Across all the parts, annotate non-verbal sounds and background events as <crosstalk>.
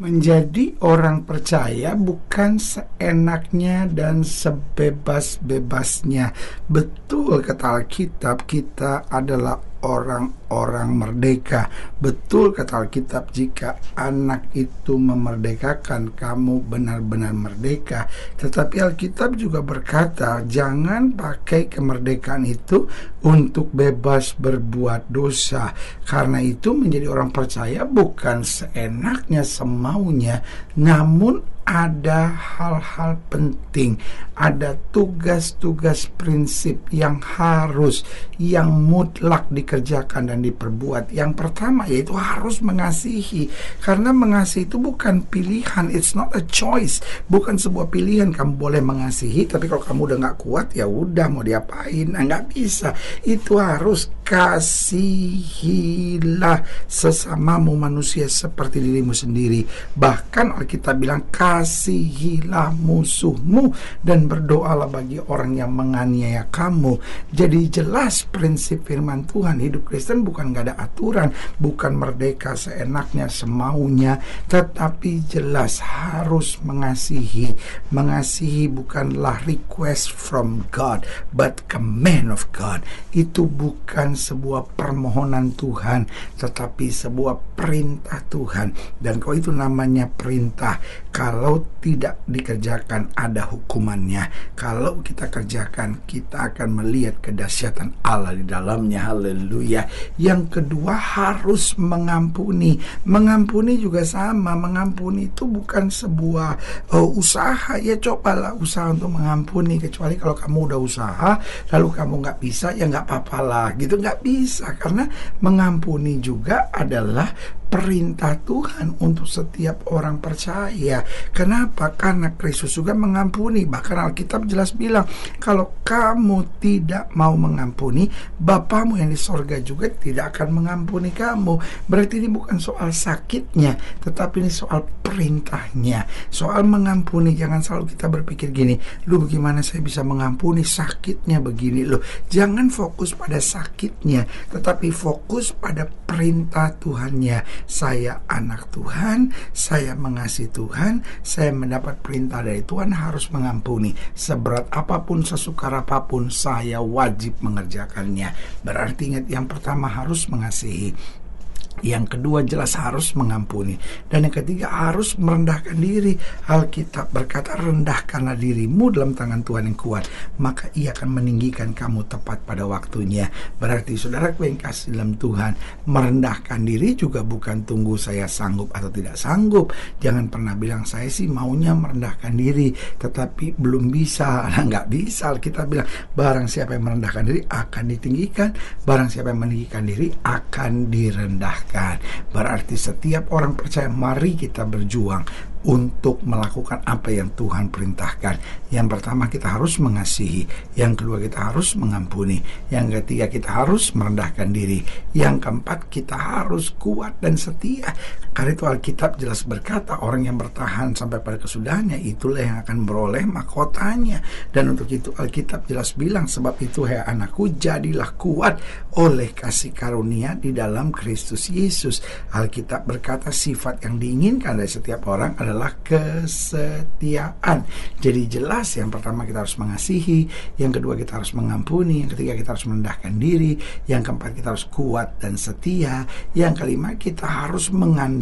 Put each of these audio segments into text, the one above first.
Menjadi orang percaya bukan seenaknya dan sebebas-bebasnya. Betul kata Alkitab, kita adalah orang-orang merdeka. Betul kata Alkitab, jika anak itu memerdekakan, kamu benar-benar merdeka. Tetapi Alkitab juga berkata, jangan pakai kemerdekaan itu untuk bebas berbuat dosa. Karena itu menjadi orang percaya bukan seenaknya, semaunya, namun ada hal-hal penting, ada tugas-tugas prinsip yang harus, yang mutlak dikerjakan dan diperbuat. Yang pertama yaitu harus mengasihi, karena mengasihi itu bukan pilihan, it's not a choice, bukan sebuah pilihan. Kamu boleh mengasihi, tapi kalau kamu udah nggak kuat ya udah mau diapain, nah, nggak bisa. Itu harus kasihilah sesamamu manusia seperti dirimu sendiri. Bahkan Alkitab bilang kasihilah musuhmu dan berdoalah bagi orang yang menganiaya kamu. Jadi jelas prinsip firman Tuhan hidup Kristen bukan gak ada aturan, bukan merdeka seenaknya semaunya, tetapi jelas harus mengasihi. Mengasihi bukanlah request from God, but command of God. Itu bukan sebuah permohonan Tuhan, tetapi sebuah perintah Tuhan. Dan kalau itu namanya perintah, kalau tidak dikerjakan ada hukumannya. Kalau kita kerjakan, kita akan melihat kedahsyatan Allah di dalamnya. Haleluya. Yang kedua harus mengampuni. Mengampuni juga sama. Mengampuni itu bukan sebuah uh, usaha. Ya cobalah usaha untuk mengampuni. Kecuali kalau kamu udah usaha, lalu kamu nggak bisa, ya nggak apa-apa lah. Gitu nggak bisa karena mengampuni juga adalah perintah Tuhan untuk setiap orang percaya. Kenapa? Karena Kristus juga mengampuni. Bahkan Alkitab jelas bilang, kalau kamu tidak mau mengampuni, Bapamu yang di sorga juga tidak akan mengampuni kamu. Berarti ini bukan soal sakitnya, tetapi ini soal perintahnya. Soal mengampuni, jangan selalu kita berpikir gini, lu bagaimana saya bisa mengampuni sakitnya begini loh. Jangan fokus pada sakitnya, tetapi fokus pada perintah Tuhannya saya anak Tuhan, saya mengasihi Tuhan, saya mendapat perintah dari Tuhan harus mengampuni. Seberat apa pun, sesukar apa pun, saya wajib mengerjakannya. Berarti ingat yang pertama harus mengasihi. Yang kedua jelas harus mengampuni. Dan yang ketiga harus merendahkan diri. Alkitab berkata rendahkanlah dirimu dalam tangan Tuhan yang kuat Maka ia akan meninggikan kamu tepat pada waktunya. Berarti saudara yang kasih dalam Tuhan Merendahkan diri juga bukan tunggu saya sanggup atau tidak sanggup. Jangan pernah bilang saya sih maunya merendahkan diri Tetapi belum bisa. <laughs> Nah nggak bisa Alkitab bilang Barang siapa yang merendahkan diri akan ditinggikan Barang siapa yang meninggikan diri akan direndahkan Berarti setiap orang percaya mari kita berjuang untuk melakukan apa yang Tuhan perintahkan. Yang pertama kita harus mengasihi, yang kedua kita harus mengampuni, yang ketiga kita harus merendahkan diri, yang keempat kita harus kuat dan setia. Karena itu Alkitab jelas berkata orang yang bertahan sampai pada kesudahannya itulah yang akan beroleh mahkotanya. Dan untuk itu Alkitab jelas bilang sebab itu hai anakku jadilah kuat oleh kasih karunia di dalam Kristus Yesus. Alkitab berkata sifat yang diinginkan dari setiap orang adalah kesetiaan. Jadi jelas yang pertama kita harus mengasihi, yang kedua kita harus mengampuni, yang ketiga kita harus merendahkan diri, yang keempat kita harus kuat dan setia, yang kelima kita harus mengandalkan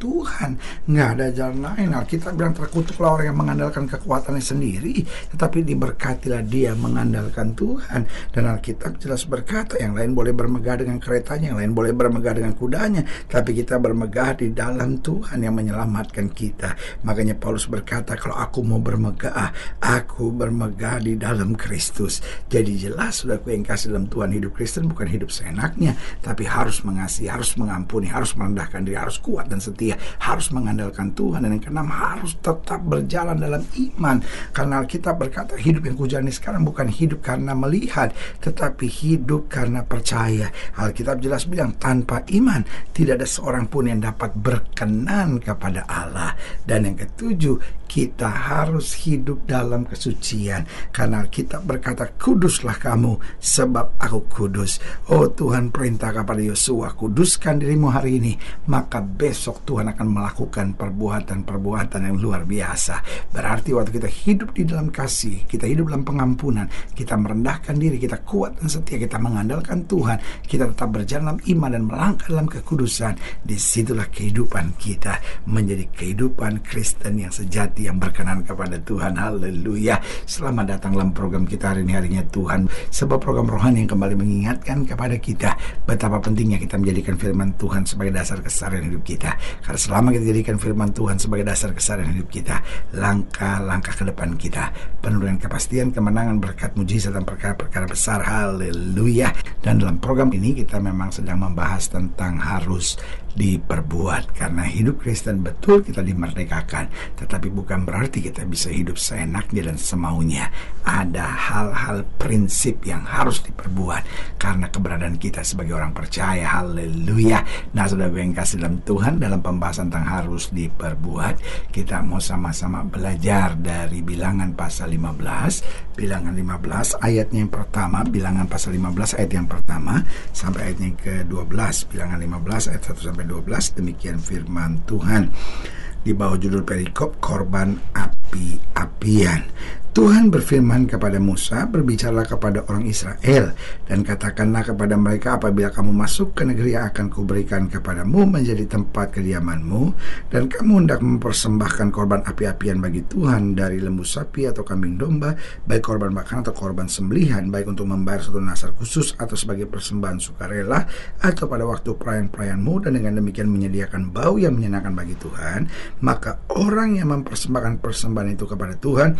Tuhan. Nggak ada jalan lain. Kita bilang terkutuklah orang yang mengandalkan kekuatannya sendiri, tetapi diberkatilah dia mengandalkan Tuhan. Dan Alkitab jelas berkata, yang lain boleh bermegah dengan keretanya, yang lain boleh bermegah dengan kudanya, tapi kita bermegah di dalam Tuhan yang menyelamatkan kita. Makanya Paulus berkata, kalau aku mau bermegah, aku bermegah di dalam Kristus. Jadi jelas sudah yang kasih dalam Tuhan hidup Kristen bukan hidup seenaknya, tapi harus mengasihi, harus mengampuni, harus merendahkan diri, harus kuat dan setia, harus mengandalkan Tuhan dan yang keenam harus tetap berjalan dalam iman. Karena kita berkata hidup yang kujalani sekarang bukan hidup karena melihat, tetapi hidup karena percaya. Alkitab jelas bilang tanpa iman tidak ada seorang pun yang dapat berkenan kepada Allah. Dan yang ketujuh, kita harus hidup dalam kesucian karena kita berkata kuduslah kamu sebab aku kudus oh Tuhan perintah kepada Yosua kuduskan dirimu hari ini maka besok Tuhan akan melakukan perbuatan-perbuatan yang luar biasa berarti waktu kita hidup di dalam kasih kita hidup dalam pengampunan kita merendahkan diri kita kuat dan setia kita mengandalkan Tuhan kita tetap berjalan dalam iman dan melangkah dalam kekudusan di situlah kehidupan kita menjadi kehidupan Kristen yang sejati yang berkenan kepada Tuhan. Haleluya. Selamat datang dalam program kita hari ini harinya Tuhan. Sebuah program rohani yang kembali mengingatkan kepada kita betapa pentingnya kita menjadikan firman Tuhan sebagai dasar keseharian hidup kita. Karena selama kita jadikan firman Tuhan sebagai dasar keseharian hidup kita, langkah-langkah ke depan kita penuh dengan kepastian, kemenangan, berkat, mujizat dan perkara-perkara besar. Haleluya. Dan dalam program ini kita memang sedang membahas tentang harus diperbuat. Karena hidup Kristen betul kita dimerdekakan tetapi bukan berarti kita bisa hidup seenaknya dan semaunya. Ada hal-hal prinsip yang harus diperbuat karena keberadaan kita sebagai orang percaya. Haleluya. Nah sudah yang kasih dalam Tuhan dalam pembahasan tentang harus diperbuat kita mau sama-sama belajar dari bilangan pasal 15 bilangan 15 ayatnya yang pertama bilangan pasal 15 ayat yang pertama sampai ayat yang ke-12 bilangan 15 ayat 1 sampai 12 demikian firman Tuhan. Di bawah judul perikop korban api-apian Tuhan berfirman kepada Musa, berbicaralah kepada orang Israel, dan katakanlah kepada mereka apabila kamu masuk ke negeri yang akan kuberikan kepadamu menjadi tempat kediamanmu, dan kamu hendak mempersembahkan korban api-apian bagi Tuhan dari lembu sapi atau kambing domba, baik korban makan atau korban sembelihan, baik untuk membayar satu nasar khusus atau sebagai persembahan sukarela, atau pada waktu perayaan-perayaanmu, dan dengan demikian menyediakan bau yang menyenangkan bagi Tuhan, maka orang yang mempersembahkan persembahan itu kepada Tuhan,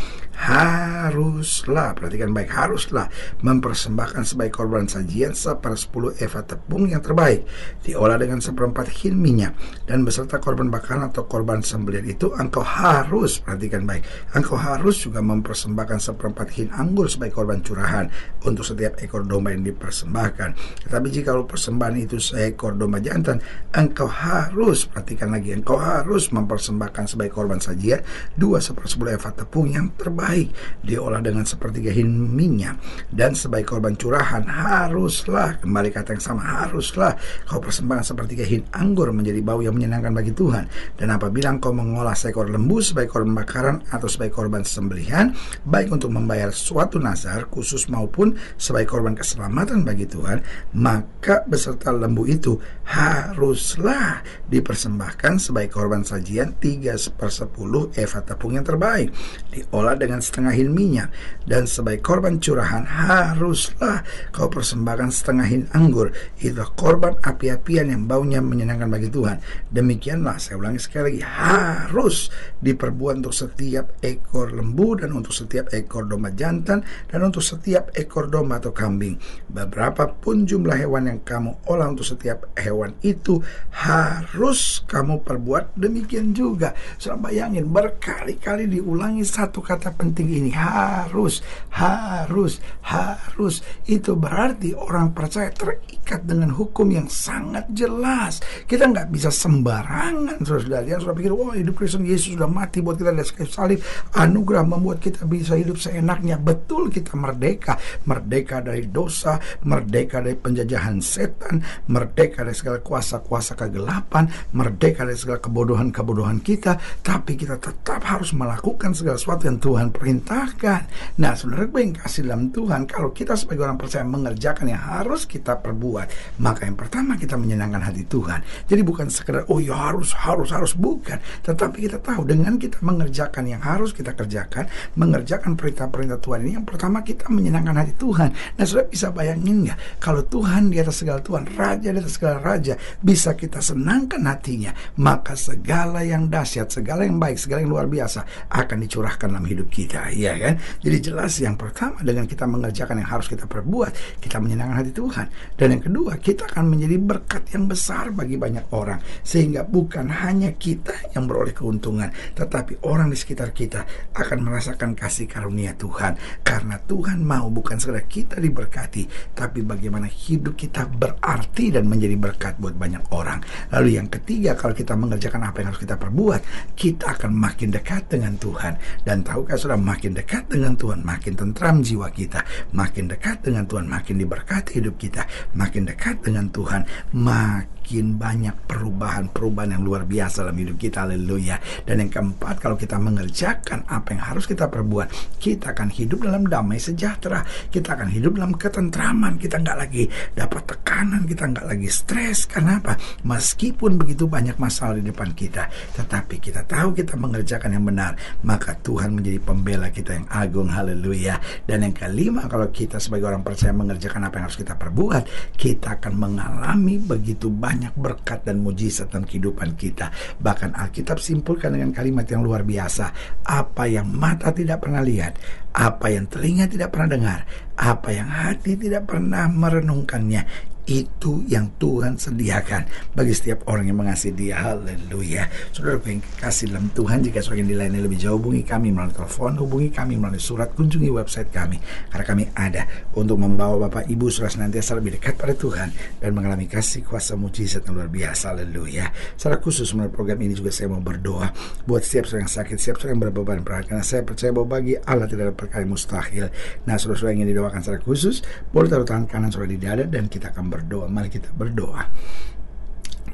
haruslah perhatikan baik haruslah mempersembahkan sebagai korban sajian sepersepuluh eva tepung yang terbaik. Diolah dengan seperempat hin minyak dan beserta korban bakaran atau korban sembelian itu engkau harus perhatikan baik engkau harus juga mempersembahkan seperempat hin anggur sebagai korban curahan untuk setiap ekor domba yang dipersembahkan. Tetapi jika persembahan itu seekor domba jantan engkau harus perhatikan lagi engkau harus mempersembahkan sebagai korban sajian dua sepersepuluh eva tepung yang terbaik diolah dengan sepertiga hin minyak dan sebagai korban curahan haruslah kembali kata yang sama haruslah kau persembahkan sepertiga hin anggur menjadi bau yang menyenangkan bagi Tuhan. Dan apabila kau mengolah seekor lembu sebagai korban bakaran atau sebagai korban sembelihan baik untuk membayar suatu nazar khusus maupun sebagai korban keselamatan bagi Tuhan maka beserta lembu itu haruslah dipersembahkan sebagai korban sajian 3 per 10 eva tepung yang terbaik. Diolah dengan setengah setengah hin minyak dan sebagai korban curahan haruslah kau persembahkan setengah hin anggur. Itu korban api-apian yang baunya menyenangkan bagi Tuhan. Demikianlah saya ulangi sekali lagi harus diperbuat untuk setiap ekor lembu dan untuk setiap ekor domba jantan dan untuk setiap ekor domba atau kambing. Beberapa pun jumlah hewan yang kamu olah untuk setiap hewan itu harus kamu perbuat demikian juga. Sudah bayangin berkali-kali diulangi satu kata penting begini harus harus harus. Itu berarti orang percaya terikat dengan hukum yang sangat jelas. Kita nggak bisa sembarangan saudara yang sudah pikir wah hidup Kristen Yesus sudah mati buat kita dari salib. Anugerah membuat kita bisa hidup seenaknya. Betul kita merdeka. Merdeka dari dosa merdeka dari penjajahan setan merdeka dari segala kuasa-kuasa kegelapan merdeka dari segala kebodohan-kebodohan kita. Tapi kita tetap harus melakukan segala sesuatu yang Tuhan perintahkan. Nah, saudara gue yang kasih dalam Tuhan, kalau kita sebagai orang percaya mengerjakan yang harus kita perbuat, maka yang pertama kita menyenangkan hati Tuhan. Jadi bukan sekedar, oh ya harus, harus, harus, bukan. Tetapi kita tahu dengan kita mengerjakan yang harus kita kerjakan, mengerjakan perintah-perintah Tuhan ini, yang pertama kita menyenangkan hati Tuhan. Nah, saudara bisa bayangin nggak, kalau Tuhan di atas segala Tuhan, Raja di atas segala Raja, bisa kita senangkan hatinya, maka segala yang dahsyat, segala yang baik, segala yang luar biasa akan dicurahkan dalam hidup kita, ya kan? Jadi jelas yang pertama dengan kita mengerjakan yang harus kita perbuat, kita menyenangkan hati Tuhan. Dan yang kedua, kita akan menjadi berkat yang besar bagi banyak orang sehingga bukan hanya kita yang beroleh keuntungan, tetapi orang di sekitar kita akan merasakan kasih karunia Tuhan karena Tuhan mau bukan sekedar kita diberkati, tapi bagaimana hidup kita berarti dan menjadi berkat buat banyak orang. Lalu yang ketiga, kalau kita mengerjakan apa yang harus kita perbuat, kita akan makin dekat dengan Tuhan dan tahukah sudah makin dekat dengan Tuhan, makin tentram jiwa kita, makin dekat dengan Tuhan, makin diberkati hidup kita, makin dekat dengan Tuhan, makin makin banyak perubahan-perubahan yang luar biasa dalam hidup kita. Haleluya. Dan yang keempat, kalau kita mengerjakan apa yang harus kita perbuat, kita akan hidup dalam damai sejahtera. Kita akan hidup dalam ketentraman. Kita nggak lagi dapat tekanan, kita nggak lagi stres. Karena apa? Meskipun begitu banyak masalah di depan kita, tetapi kita tahu kita mengerjakan yang benar, maka Tuhan menjadi pembela kita yang agung. Haleluya. Dan yang kelima, kalau kita sebagai orang percaya mengerjakan apa yang harus kita perbuat, kita akan mengalami begitu banyak banyak berkat dan mujizat dalam kehidupan kita. Bahkan Alkitab simpulkan dengan kalimat yang luar biasa. Apa yang mata tidak pernah lihat, apa yang telinga tidak pernah dengar, apa yang hati tidak pernah merenungkannya, itu yang Tuhan sediakan bagi setiap orang yang mengasihi dia. Haleluya. Saudara yang kasih dalam Tuhan, jika saudara yang dilayani lebih jauh, hubungi kami melalui telepon, hubungi kami melalui surat, kunjungi website kami. Karena kami ada untuk membawa Bapak Ibu saudara senantiasa lebih dekat pada Tuhan dan mengalami kasih kuasa mujizat yang luar biasa. Haleluya. Secara khusus melalui program ini juga saya mau berdoa buat setiap saudara yang sakit, setiap saudara yang berbeban berat. Karena saya percaya bahwa bagi Allah tidak ada perkara mustahil. Nah, saudara-saudara yang ingin didoakan secara khusus, boleh taruh tangan kanan saudara di dada dan kita akan berdoa. Mari kita berdoa.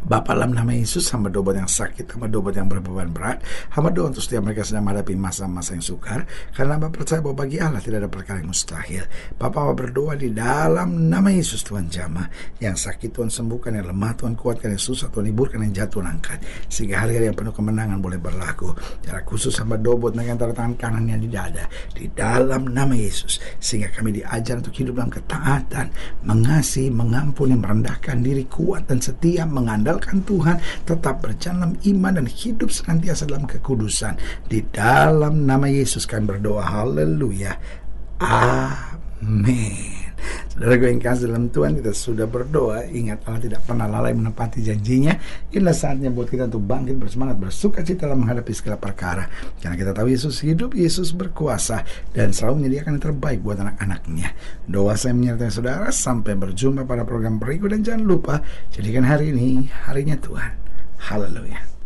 Bapak dalam nama Yesus hamba doa yang sakit hamba doa yang berbeban berat hamba doa untuk setiap mereka sedang menghadapi masa-masa yang sukar. Karena hamba percaya bahwa bagi Allah tidak ada perkara yang mustahil. Bapak hamba berdoa di dalam nama Yesus Tuhan jamah yang sakit Tuhan sembuhkan yang lemah Tuhan kuatkan yang susah Tuhan hiburkan yang jatuh angkat. Sehingga hari-hari yang penuh kemenangan boleh berlaku. Cara khusus hamba doa buat antara tangan kanannya di dada di dalam nama Yesus. Sehingga kami diajar untuk hidup dalam ketaatan mengasihi mengampuni merendahkan diri kuat dan setia mengandalkan mengandalkan Tuhan, tetap berjalan iman dan hidup senantiasa dalam kekudusan. Di dalam nama Yesus kami berdoa. Haleluya. Amin. Saudara gue yang kasih dalam Tuhan kita sudah berdoa Ingat Allah tidak pernah lalai menepati janjinya. Inilah saatnya buat kita untuk bangkit bersemangat Bersuka cita dalam menghadapi segala perkara. Karena kita tahu Yesus hidup Yesus berkuasa Dan selalu menyediakan yang terbaik buat anak-anaknya. Doa saya menyertai saudara Sampai berjumpa pada program berikut Dan jangan lupa Jadikan hari ini harinya Tuhan. Haleluya